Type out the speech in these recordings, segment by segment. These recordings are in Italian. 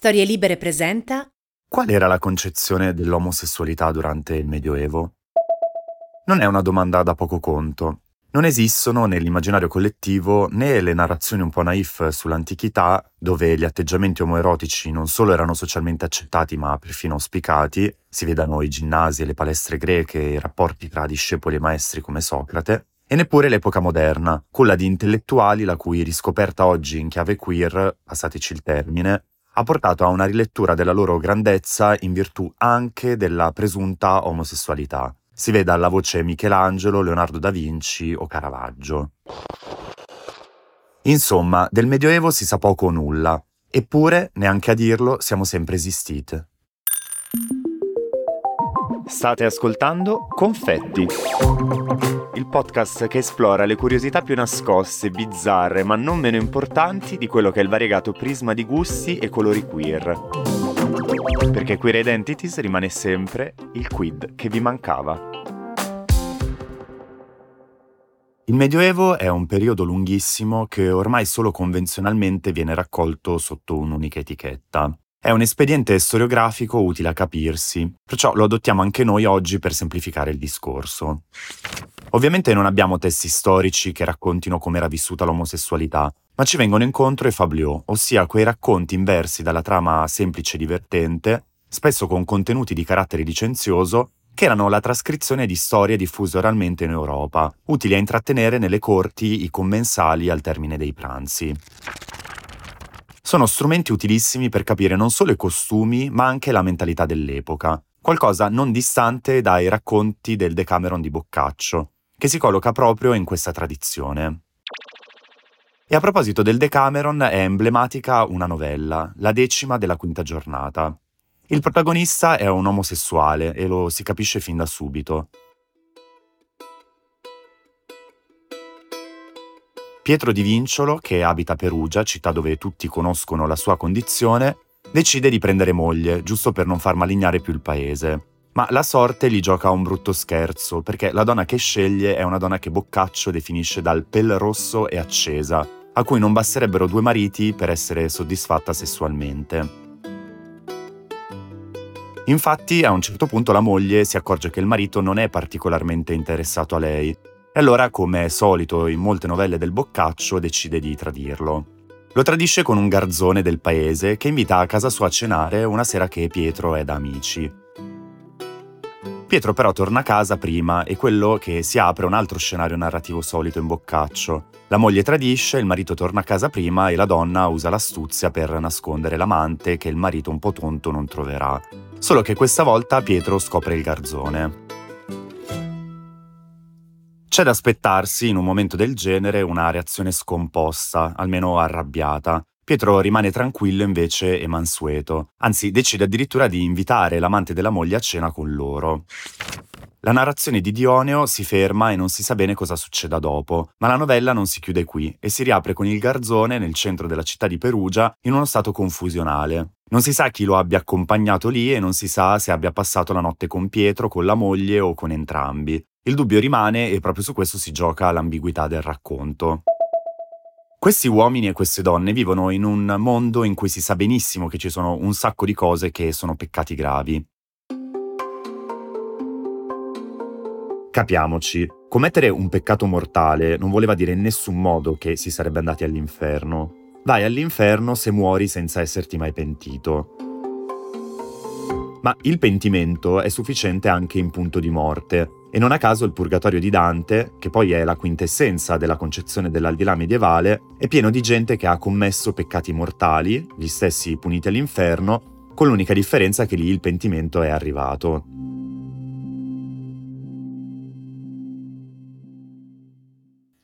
Storie Libere presenta Qual era la concezione dell'omosessualità durante il Medioevo? Non è una domanda da poco conto. Non esistono nell'immaginario collettivo né le narrazioni un po' naif sull'antichità, dove gli atteggiamenti omoerotici non solo erano socialmente accettati ma perfino auspicati, si vedano i ginnasi e le palestre greche i rapporti tra discepoli e maestri come Socrate, e neppure l'epoca moderna, quella di intellettuali la cui riscoperta oggi in chiave queer, passateci il termine, ha portato a una rilettura della loro grandezza in virtù anche della presunta omosessualità. Si veda alla voce Michelangelo, Leonardo da Vinci o Caravaggio. Insomma, del Medioevo si sa poco o nulla, eppure, neanche a dirlo, siamo sempre esistite. State ascoltando Confetti, il podcast che esplora le curiosità più nascoste, bizzarre, ma non meno importanti di quello che è il variegato prisma di gusti e colori queer. Perché Queer Identities rimane sempre il quid che vi mancava. Il Medioevo è un periodo lunghissimo che ormai solo convenzionalmente viene raccolto sotto un'unica etichetta. È un espediente storiografico utile a capirsi, perciò lo adottiamo anche noi oggi per semplificare il discorso. Ovviamente non abbiamo testi storici che raccontino come era vissuta l'omosessualità, ma ci vengono incontro i fabliaux, ossia quei racconti inversi dalla trama semplice e divertente, spesso con contenuti di carattere licenzioso, che erano la trascrizione di storie diffuse oralmente in Europa, utili a intrattenere nelle corti i commensali al termine dei pranzi sono strumenti utilissimi per capire non solo i costumi, ma anche la mentalità dell'epoca, qualcosa non distante dai racconti del Decameron di Boccaccio, che si colloca proprio in questa tradizione. E a proposito del Decameron è emblematica una novella, la decima della quinta giornata. Il protagonista è un omosessuale e lo si capisce fin da subito. Pietro di Vinciolo, che abita a Perugia, città dove tutti conoscono la sua condizione, decide di prendere moglie, giusto per non far malignare più il paese. Ma la sorte gli gioca un brutto scherzo, perché la donna che sceglie è una donna che Boccaccio definisce dal pel rosso e accesa, a cui non basterebbero due mariti per essere soddisfatta sessualmente. Infatti, a un certo punto la moglie si accorge che il marito non è particolarmente interessato a lei e allora, come è solito in molte novelle del Boccaccio, decide di tradirlo. Lo tradisce con un garzone del paese che invita a casa sua a cenare una sera che Pietro è da amici. Pietro però torna a casa prima e quello che si apre un altro scenario narrativo solito in Boccaccio. La moglie tradisce, il marito torna a casa prima e la donna usa l'astuzia per nascondere l'amante che il marito un po' tonto non troverà. Solo che questa volta Pietro scopre il garzone. C'è da aspettarsi, in un momento del genere, una reazione scomposta, almeno arrabbiata. Pietro rimane tranquillo invece e mansueto, anzi decide addirittura di invitare l'amante della moglie a cena con loro. La narrazione di Dioneo si ferma e non si sa bene cosa succeda dopo, ma la novella non si chiude qui e si riapre con il garzone nel centro della città di Perugia in uno stato confusionale. Non si sa chi lo abbia accompagnato lì e non si sa se abbia passato la notte con Pietro, con la moglie o con entrambi. Il dubbio rimane e proprio su questo si gioca l'ambiguità del racconto. Questi uomini e queste donne vivono in un mondo in cui si sa benissimo che ci sono un sacco di cose che sono peccati gravi. Capiamoci, commettere un peccato mortale non voleva dire in nessun modo che si sarebbe andati all'inferno. Vai all'inferno se muori senza esserti mai pentito. Ma il pentimento è sufficiente anche in punto di morte, e non a caso il Purgatorio di Dante, che poi è la quintessenza della concezione dell'aldilà medievale, è pieno di gente che ha commesso peccati mortali, gli stessi puniti all'inferno, con l'unica differenza che lì il pentimento è arrivato.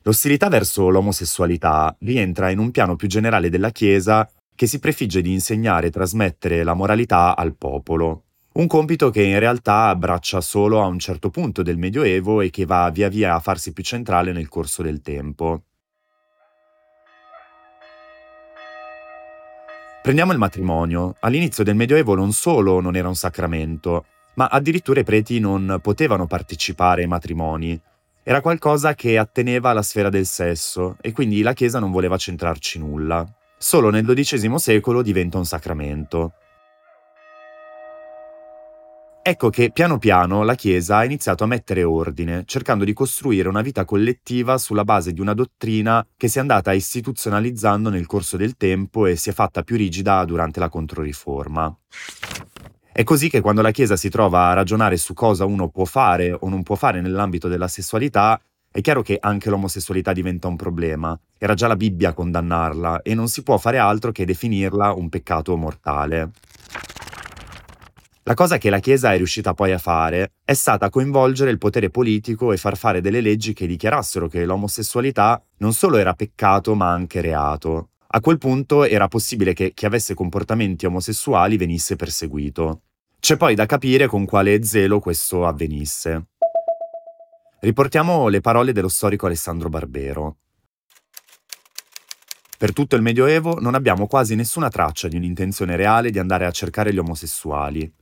L'ostilità verso l'omosessualità rientra in un piano più generale della Chiesa che si prefigge di insegnare e trasmettere la moralità al popolo, un compito che in realtà abbraccia solo a un certo punto del Medioevo e che va via via a farsi più centrale nel corso del tempo. Prendiamo il matrimonio. All'inizio del Medioevo non solo non era un sacramento, ma addirittura i preti non potevano partecipare ai matrimoni. Era qualcosa che atteneva alla sfera del sesso e quindi la Chiesa non voleva centrarci nulla. Solo nel XII secolo diventa un sacramento. Ecco che piano piano la Chiesa ha iniziato a mettere ordine, cercando di costruire una vita collettiva sulla base di una dottrina che si è andata istituzionalizzando nel corso del tempo e si è fatta più rigida durante la Controriforma. È così che quando la Chiesa si trova a ragionare su cosa uno può fare o non può fare nell'ambito della sessualità, è chiaro che anche l'omosessualità diventa un problema. Era già la Bibbia a condannarla e non si può fare altro che definirla un peccato mortale. La cosa che la Chiesa è riuscita poi a fare è stata coinvolgere il potere politico e far fare delle leggi che dichiarassero che l'omosessualità non solo era peccato ma anche reato. A quel punto era possibile che chi avesse comportamenti omosessuali venisse perseguito. C'è poi da capire con quale zelo questo avvenisse. Riportiamo le parole dello storico Alessandro Barbero. Per tutto il Medioevo non abbiamo quasi nessuna traccia di un'intenzione reale di andare a cercare gli omosessuali.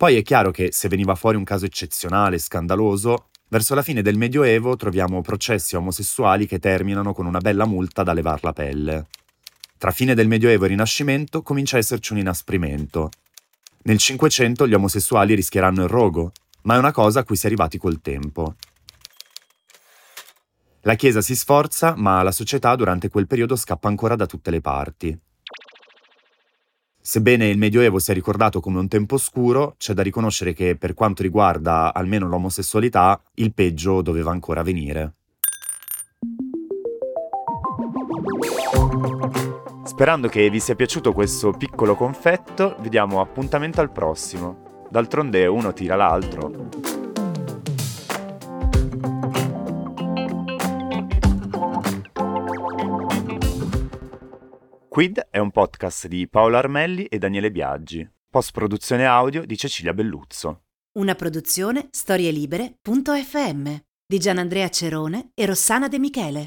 Poi è chiaro che se veniva fuori un caso eccezionale, scandaloso, verso la fine del Medioevo troviamo processi omosessuali che terminano con una bella multa da levar la pelle. Tra fine del Medioevo e Rinascimento comincia a esserci un inasprimento. Nel Cinquecento gli omosessuali rischieranno il rogo, ma è una cosa a cui si è arrivati col tempo. La Chiesa si sforza, ma la società durante quel periodo scappa ancora da tutte le parti. Sebbene il Medioevo sia ricordato come un tempo oscuro, c'è da riconoscere che per quanto riguarda almeno l'omosessualità, il peggio doveva ancora venire. Sperando che vi sia piaciuto questo piccolo confetto, vi diamo appuntamento al prossimo. D'altronde uno tira l'altro. Quid è un podcast di Paolo Armelli e Daniele Biaggi, post produzione audio di Cecilia Belluzzo. Una produzione storielibere.fm di Gianandrea Cerone e Rossana De Michele.